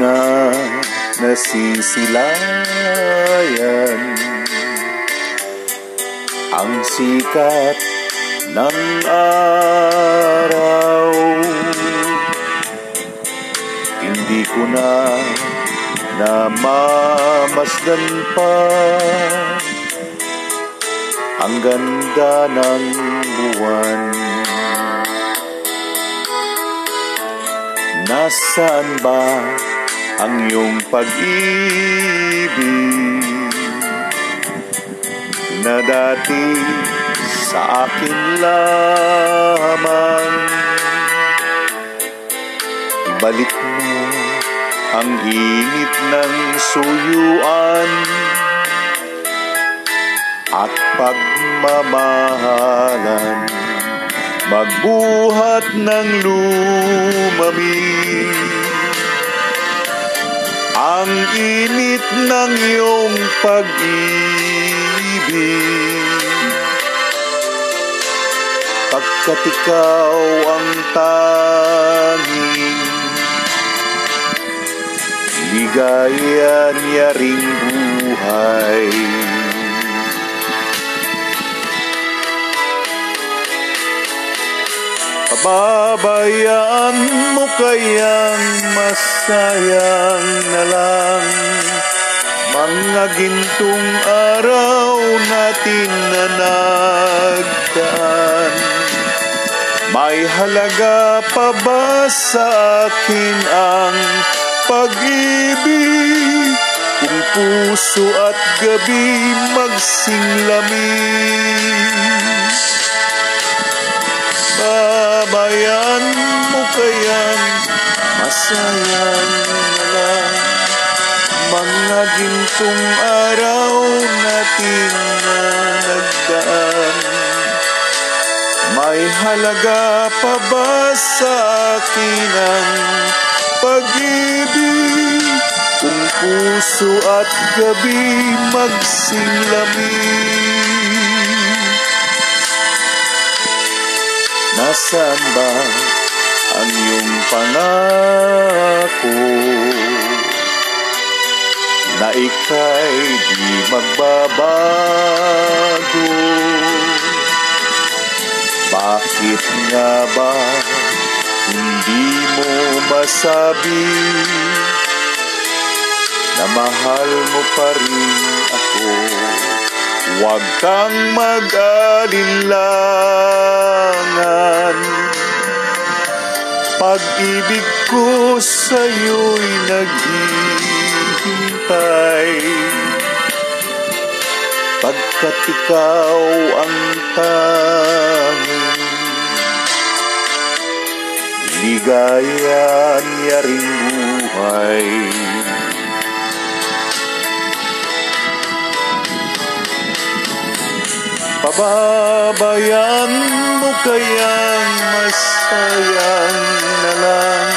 Na nasisilayan. Ang sikat ng araw. Hindi ko na namamasdan pa. Ang ganda ng buwan. Nasaan ba ang iyong pag-ibig na dati sa akin lamang. Balik mo ang init ng suyuan at pagmamahalan. Magbuhat ng lumamig ang init ng iyong pag-ibig. Pagkat ikaw ang tanging ligaya niya ring buhay. Pababayaan kayang masayang na lang. Mga gintong araw natin na nagdaan. May halaga pa ba sa akin ang pag-ibig? Kung puso at gabi magsinglamig Babayan mo kayang masayang na lang Mga gintong araw natin na nagdaan May halaga pa ba sa akin ang pag-ibig? Kung puso at gabi magsinglamig Nasaan ba ang iyong pangako na ika'y di magbabago? Bakit nga ba hindi mo masabi na mahal mo pa rin ako? Huwag kang mag-alinlangan Pag-ibig ko sa'yo'y naghihintay. Pagkat ikaw ang tanging Ligaya niya rin buhay. Pababayan mo kayang masayang na lang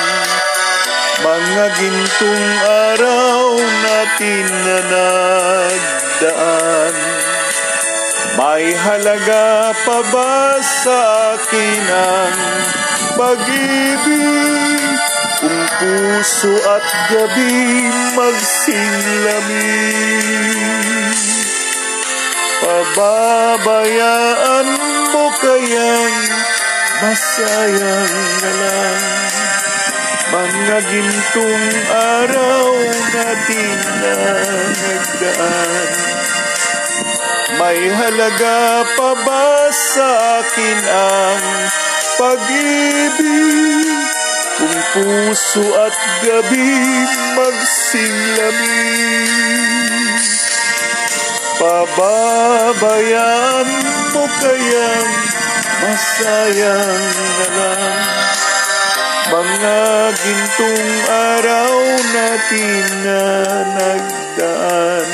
Mga gintong araw natin na nagdaan May halaga pa ba sa akin ang pag-ibig? Kung puso at gabi magsinglamig Pababayaan mo kayang masayang na lang Mga gintong araw natin na nagdaan. May halaga pa ba sa akin ang pag-ibig? Kung puso at gabi magsinglamig Pababayaan mo kayang masayang na lang Mga gintong araw natin na nagdaan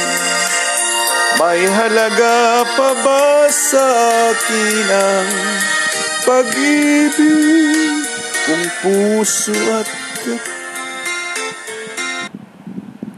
May halaga pa ba sa akin ang pag-ibig Kung puso at gabi